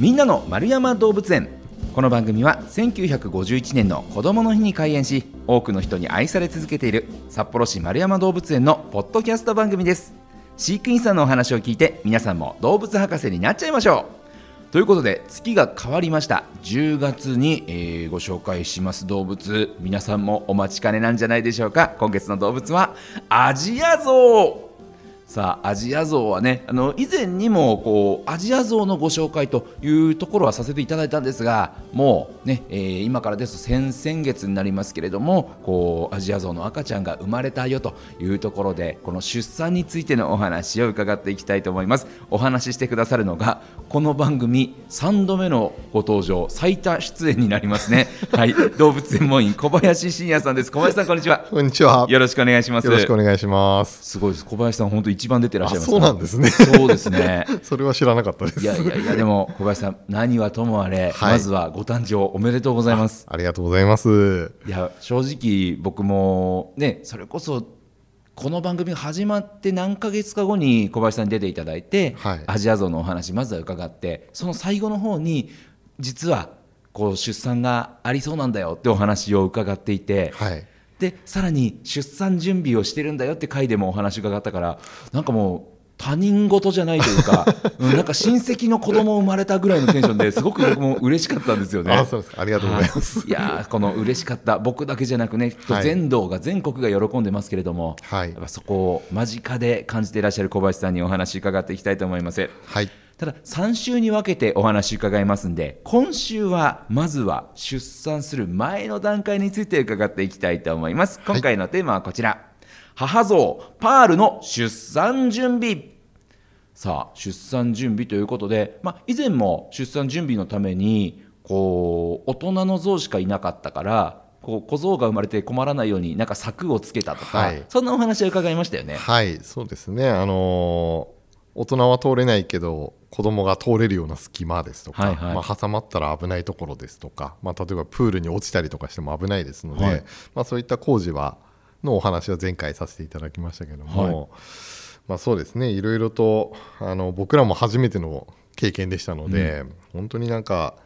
みんなの丸山動物園。この番組は1951年の子どもの日に開園し多くの人に愛され続けている札幌市丸山動物園のポッドキャスト番組です。飼育員さんのお話を聞いて皆さんも動物博士になっちゃいましょう。ということで月が変わりました。10月に、えーご紹介します。動物皆さんもお待ちかねなんじゃないでしょうか。今月の動物はアジアゾウ。さあアジアゾウはねあの以前にもこうアジアゾウのご紹介というところはさせていただいたんですがもうね、えー今からですと先々月になりますけれどもこうアジアゾウの赤ちゃんが生まれたよというところでこの出産についてのお話を伺っていきたいと思います。お話ししてくださるのがこの番組3度目のご登場最多出演になりますね。はい動物専門員小林信也さんです。小林さんこんにちは。こんにちは。よよろしくお願いします。ろしくお願いします。すごいです。小林さん本当一番出てらっしゃいあ、ますそうなんですね。そうですね。それは知らなかったです。いやいやいや、でも小林さん、何はともあれ、はいまずはご誕生おめでとうございます。ありがとうございます。いや、正直、僕もね、それこそ、この番組が始まって何ヶ月か後に小林さんに出ていただいて、はいアジアゾウのお話、まずは伺って、その最後の方に、実はこう出産がありそうなんだよってお話を伺っていて、はい。でさらに出産準備をしてるんだよって回でもお話伺ったからなんかもう他人事じゃないというか、うん、なんか親戚の子供生まれたぐらいのテンションですごく僕も嬉しかったんですよね。あ、そうですか。ありがとうございます。はいいやーこの嬉しかった僕だけじゃなくねきっとはい全道が全国が喜んでますけれども、はいやっぱそこを間近で感じていらっしゃる小林さんにお話伺っていきたいと思います。はい。ただ3週に分けてお話伺いますんで今週はまずは出産する前の段階について伺っていきたいと思います今回のテーマはこちら、母ゾウパールの出産準備さあ出産準備ということで、まあ、以前も出産準備のためにこう大人のゾウしかいなかったからこう小僧が生まれて困らないようになんか柵をつけたとか、はいそんなお話を伺いましたよね。はい。そうですね。あのー大人は通れないけど子供が通れるような隙間ですとか、はいはい。まあ、挟まったら危ないところですとか、まあ、例えばプールに落ちたりとかしても危ないですので、はい。まあ、そういった工事はのお話は前回させていただきましたけども、まあ、そうですね。いろいろとあの僕らも初めての経験でしたので、本当になんか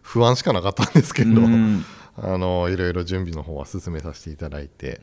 不安しかなかったんですけど、うん。あのいろいろ準備の方は進めさせていただいて、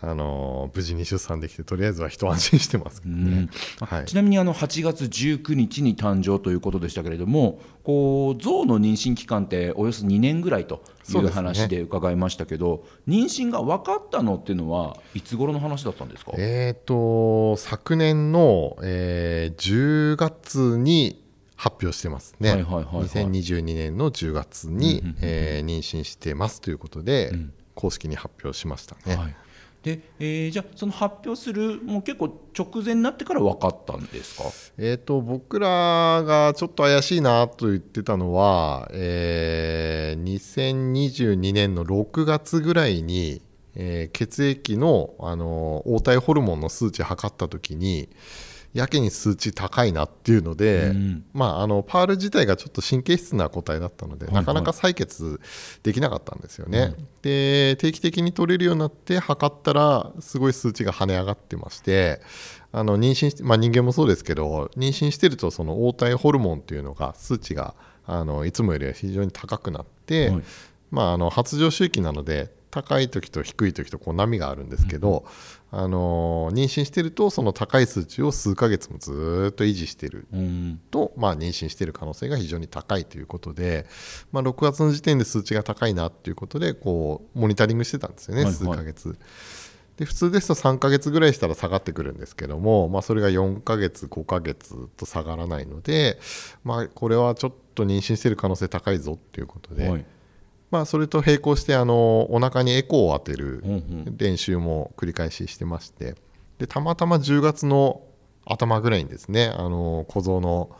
あの無事に出産できてとりあえずは一安心してますけどね。はい。ちなみにあの8月19日に誕生ということでしたけれどもこう象の妊娠期間っておよそ2年ぐらいという話で伺いましたけど、妊娠が分かったのっていうのはいつ頃の話だったんですか、えー、と昨年の、えー10月に発表してますね、はいはいはいはい。2022年の10月に、うんうんうんえー妊娠してますということで、ん。公式に発表しましたね。はいでえーじゃあその発表するもう結構直前になってから分かったんですか？えー、と僕らがちょっと怪しいなと言ってたのは、えー2022年の6月ぐらいに、えー血液の、あのー黄体ホルモンの数値測った時にやけに数値高いなっていうので、うん。まあ、あのパール自体がちょっと神経質な個体だったので、はいはい。なかなか採血できなかったんですよね。で定期的に取れるようになって測ったらすごい数値が跳ね上がってましてあの妊娠して、まあ、人間もそうですけど妊娠してるとその黄体ホルモンっていうのが数値があのいつもよりは非常に高くなって、はい。まあ、あの発情周期なので高い時と低い時とこう波があるんですけど、あの妊娠してるとその高い数値を数ヶ月もずーっと維持してるうん。と、まあ、妊娠している可能性が非常に高いということで、まあ、6月の時点で数値が高いなということでこうモニタリングしてたんですよね、数ヶ月。で普通ですと3ヶ月ぐらいしたら下がってくるんですけども、まあ、それが4ヶ月、5ヶ月と下がらないので、まあ、これはちょっと妊娠している可能性高いぞということで、はいまあ、それと並行してあのお腹にエコーを当てる練習も繰り返ししてまして。でたまたま10月の頭ぐらいにですねあの小僧の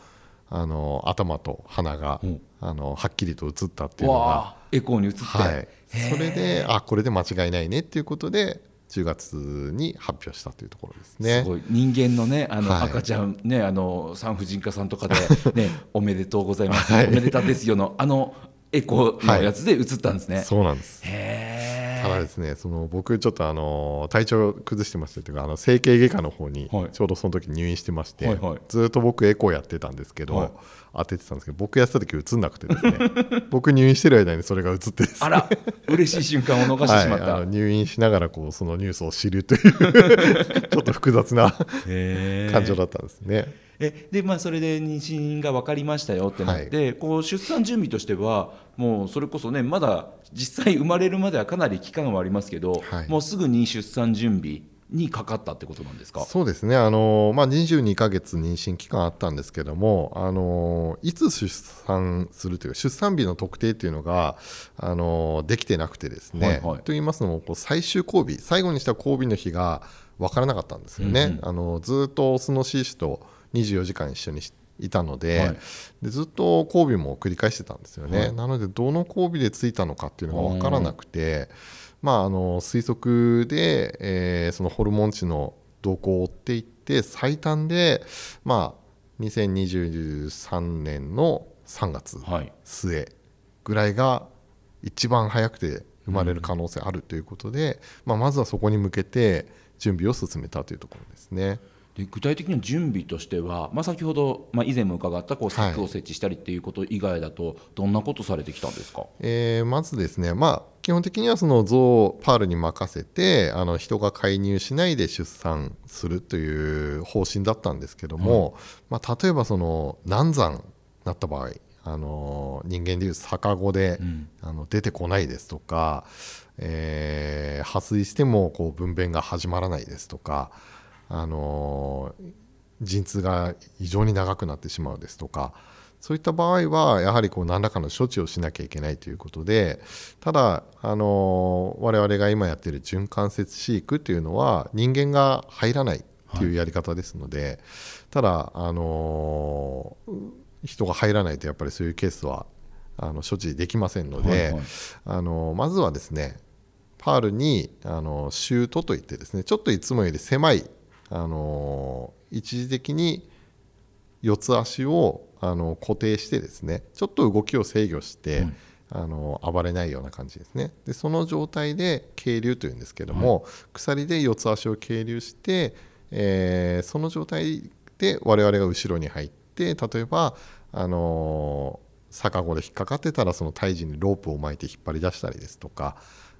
あの頭と鼻が、うん。あのはっきりと映ったっていうのが、エコーに移って、はい、それであこれで間違いないねっていうことで10月に発表したというところですね。す。ごい。人間のねあのはい。赤ちゃんね、あの産婦人科さんとかで ねおめでとうございます、はい。おめでたですよのあのエコーのやつで映ったんですね。そうなんです。へただですねその僕ちょっとあの体調崩してましてというかあの整形外科の方にはい。ちょうどその時入院してまして、はいはい。ずっと僕エコーやってたんですけど、はい。当ててたんですけど僕やってた時映んなくてですね。僕入院してる間にそれが映ってですね。あら嬉しい瞬間を逃してしまった、はい、入院しながらこうそのニュースを知るという ちょっと複雑な感情だったんですね。えでまあそれで妊娠が分かりましたよってなって、こう出産準備としてはもうそれこそねまだ実際生まれるまではかなり期間はありますけど、はい。もうすぐに出産準備にかかったってことなんですか？そうですね。あの、まあ、22ヶ月妊娠期間あったんですけどもあのいつ出産するというか出産日の特定というのがあのできてなくてですね、はいはい。と言いますのもこう最終交尾最後にした交尾の日が分からなかったんですよね。うんうん。あのずっとオスのシーシと24時間一緒にしいたので,、はい。でずっと交尾も繰り返してたんですよね、はい。なのでどの交尾でついたのかっていうのが分からなくて、まあ、あの推測で、えーそのホルモン値の動向を追っていって最短で、まあ、2023年の3月はい。末ぐらいが一番早くて生まれる可能性あるということで、まあ、まずはそこに向けて準備を進めたというところですね。で具体的な準備としては、まあ、先ほど、まあ、以前も伺ったこうはい。柵を設置したりっていうこと以外だとどんなことされてきたんですか、えーまずですね、まあ、基本的にはそのゾウパールに任せてあの人が介入しないで出産するという方針だったんですけども、まあ、例えばその難産になった場合あの人間でいう逆子で、うん。あの出てこないですとか、えー破水してもこう分娩が始まらないですとか、あの陣痛が異常に長くなってしまうですとかそういった場合はやはりこう何らかの処置をしなきゃいけないということでただ、あの我々が今やっている循環節飼育というのは人間が入らないというやり方ですので、ただ、あの人が入らないとやっぱりそういうケースはあの処置できませんので、はいはい。あのまずはですねパールにあのシュートといってですねちょっといつもより狭いあの一時的に四つ足をあの固定してですねちょっと動きを制御して、はいあの暴れないような感じですね。でその状態で渓流というんですけども、鎖で四つ足を渓流して、えーその状態で我々が後ろに入って例えばあの逆子で引っかかってたらその胎児にロープを巻いて引っ張り出したりですとか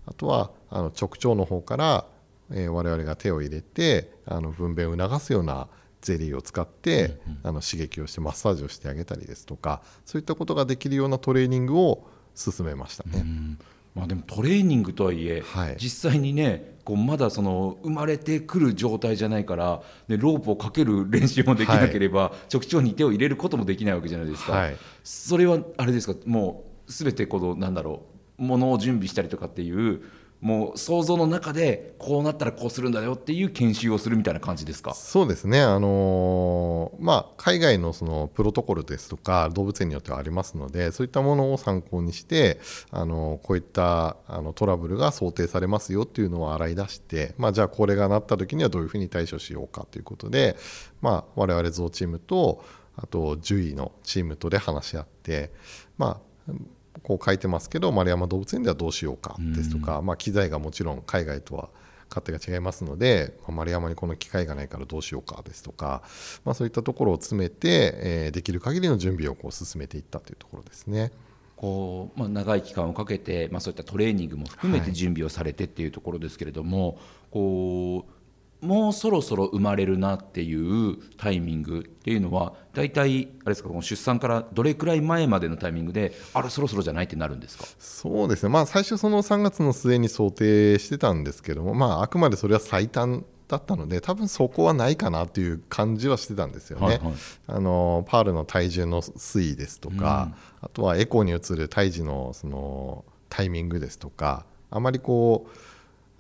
あとはあの直腸の方から、えー我々が手を入れてあの分娩を促すようなゼリーを使って、あの刺激をしてマッサージをしてあげたりですとかそういったことができるようなトレーニングを進めましたね。うん。まあ、でもトレーニングとはいえ、はい。実際にねこうまだその生まれてくる状態じゃないから、ね、ロープをかける練習もできなければ、直腸に手を入れることもできないわけじゃないですか、はい。それはあれですか？もうすべてこのなんだろうものを準備したりとかっていうもう想像の中でこうなったらこうするんだよっていう研修をするみたいな感じですか？そうですね、あのーまあ、海外のそのプロトコルですとか動物園によってはありますのでそういったものを参考にして、あのこういったあのトラブルが想定されますよっていうのを洗い出して、まあ、じゃあこれがなった時にはどういうふうに対処しようかということで、まあ、我々ゾウチームとあと獣医のチームとで話し合って、まあ、こう書いてますけど丸山動物園ではどうしようかですとか、まあ、機材がもちろん海外とは勝手が違いますので、まあ丸山にこの機会がないからどうしようかですとか、まあ、そういったところを詰めて、えーできる限りの準備をこう進めていったというところですね。こうまあ、長い期間をかけて、まあ、そういったトレーニングも含めてはい準備をされてっていうところですけれども、こうもうそろそろ生まれるなっていうタイミングっていうのは大体あれですかこの出産からどれくらい前までのタイミングであれそろそろじゃないってなるんですか？そうですね、まあ、最初、その3月の末に想定してたんですけども、まあ、あくまでそれは最短だったので、多分そこはないかなという感じはしてたんですよね。はいはい。あのパールの体重の推移ですとか、あとはエコーに移る胎児のそのタイミングですとか、あまりこう、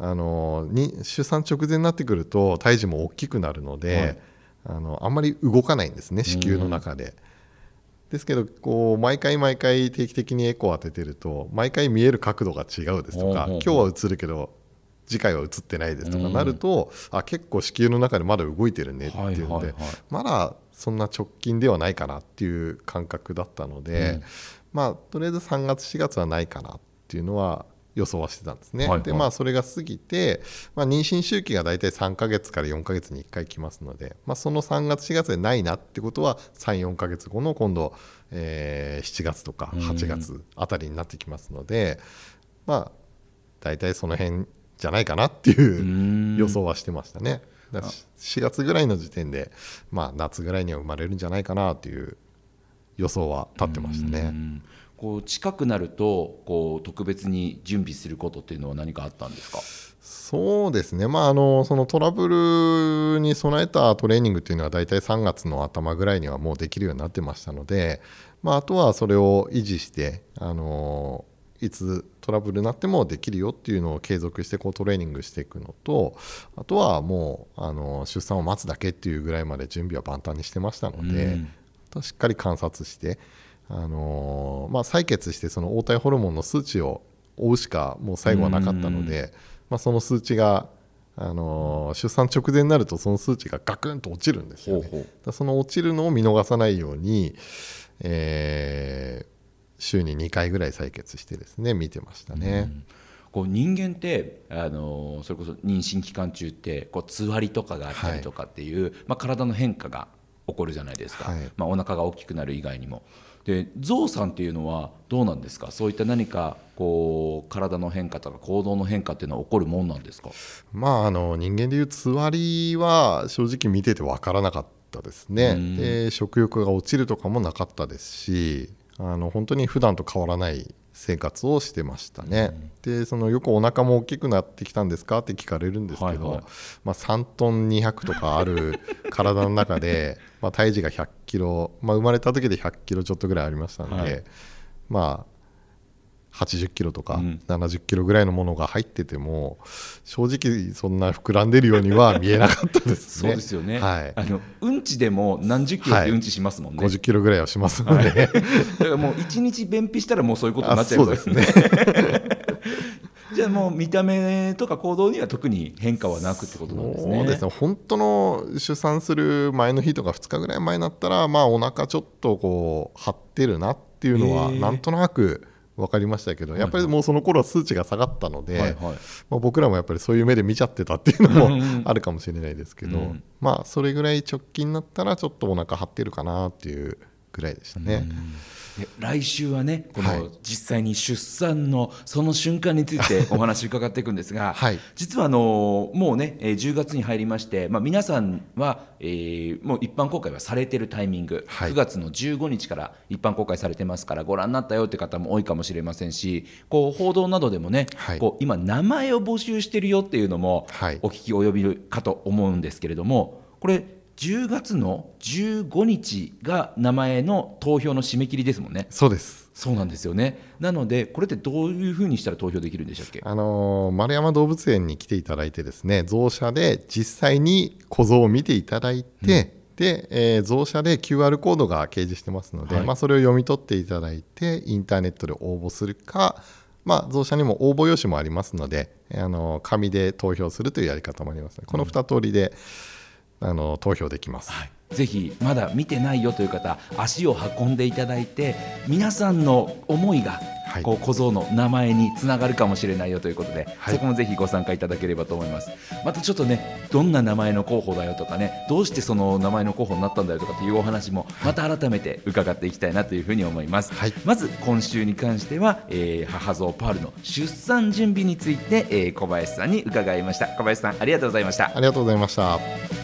あのに出産直前になってくると、胎児も大きくなるので、はい。あのあんまり動かないんですね、子宮の中で。ですけどこう毎回毎回定期的にエコーを当ててると毎回見える角度が違うですとか今日は映るけど次回は映ってないですとかなるとあ結構子宮の中でまだ動いてるねっていうのでまだそんな直近ではないかなっていう感覚だったので、まあとりあえず3月4月はないかなっていうのは予想はしてたんですね。はいはいでまあそれが過ぎて、まあ、妊娠周期が大体3ヶ月から4ヶ月に1回来ますので、まあ、その3月4月でないなってことは34ヶ月後の今度、えー7月とか8月あたりになってきますので、まあ大体その辺じゃないかなっていう予想はしてましたね。だから4月ぐらいの時点で、まあ、夏ぐらいには生まれるんじゃないかなっていう予想は立ってましたね。うんこう近くなるとこう特別に準備することっていうのは何かあったんですか？そうですね、まあ、あのそのトラブルに備えたトレーニングっていうのは大体3月の頭ぐらいにはもうできるようになってましたので、まあ、あとはそれを維持して、あのいつトラブルになってもできるよっていうのを継続してこうトレーニングしていくのとあとはもう、あの出産を待つだけっていうぐらいまで準備は万端にしてましたので、うん。しっかり観察して、あのまあ、採血してその黄体ホルモンの数値を追うしかもう最後はなかったので、まあ、その数値が、あの出産直前になるとその数値がガクンと落ちるんですよね。その落ちるのを見逃さないように、えー週に2回ぐらい採血してですね見てましたね。こう人間ってあのそれこそ妊娠期間中ってこうつわりとかがあったりとかっていう、まあ、体の変化が起こるじゃないですか、はいまあ、お腹が大きくなる以外にも。でゾウさんっていうのはどうなんですか？そういった何かこう体の変化とか行動の変化っていうのは起こるもんなんですか？まあ、あの人間でいうつわりは正直見てて分からなかったですね、うん。で食欲が落ちるとかもなかったですしあの本当に普段と変わらない生活をしてましたね、でそのよくお腹も大きくなってきたんですか？って聞かれるんですけど、はいはい。まあ、3トン200とかある体の中で、まあ、体重が100キロ、まあ、生まれた時で100キロちょっとぐらいありましたので、はい。まあ80キロとかうん。70キロぐらいのものが入ってても正直そんな膨らんでるようには見えなかったですそね。うですよね、はい。あのうんちでも何十キロってうんちしますもんね、50キロぐらいはしますので、だからもう一日便秘したらもうそういうことになあっちゃうそうですね。じゃあもう見た目とか行動には特に変化はなくってことなんですね。そうですね。本当の出産する前の日とか2日ぐらい前になったら、まあ、お腹ちょっとこう張ってるなっていうのはなんとなく分かりましたけどやっぱりもうその頃は数値が下がったので、はいはい。まあ、僕らもやっぱりそういう目で見ちゃってたっていうのもあるかもしれないですけど、うん。まあそれぐらい直近になったらちょっとお腹張ってるかなっていうぐらいでしたね。で来週はねこはい。の実際に出産のその瞬間について お話伺っていくんですが、はい。実はあのもうねえー10月に入りまして、まあ、皆さんは、えーもう一般公開はされてるタイミング、はい。9月の15日から一般公開されてますからご覧になったよって方も多いかもしれませんしこう報道などでもね、はい。こう今名前を募集してるよっていうのもはい。お聞き及びるかと思うんですけれどもこれ10月の15日が名前の投票の締め切りですもんね。そうですそうなんですよね。なので、これってどういうふうにしたら投票できるんでしたっけ？あのー丸山動物園に来ていただいてですねゾウ舎で実際に小像を見ていただいて、で、えー、ゾウ舎で QR コードが掲示してますので、はいまあ、それを読み取っていただいてインターネットで応募するか、まあ、ゾウ舎にも応募用紙もありますので、あのー紙で投票するというやり方もありますのでこの2通りで、あのー投票できます。はい。ぜひまだ見てないよという方足を運んでいただいて皆さんの思いがはい。こう小僧の名前につながるかもしれないよということで、はい。そこもぜひご参加いただければと思います。またちょっとねどんな名前の候補だよとかねどうしてその名前の候補になったんだよとかっていうお話もまた改めて伺っていきたいなというふうに思います、はい。まず今週に関しては、えー母ゾウパールの出産準備について、えー小林さんに伺いました。小林さんありがとうございました。ありがとうございました。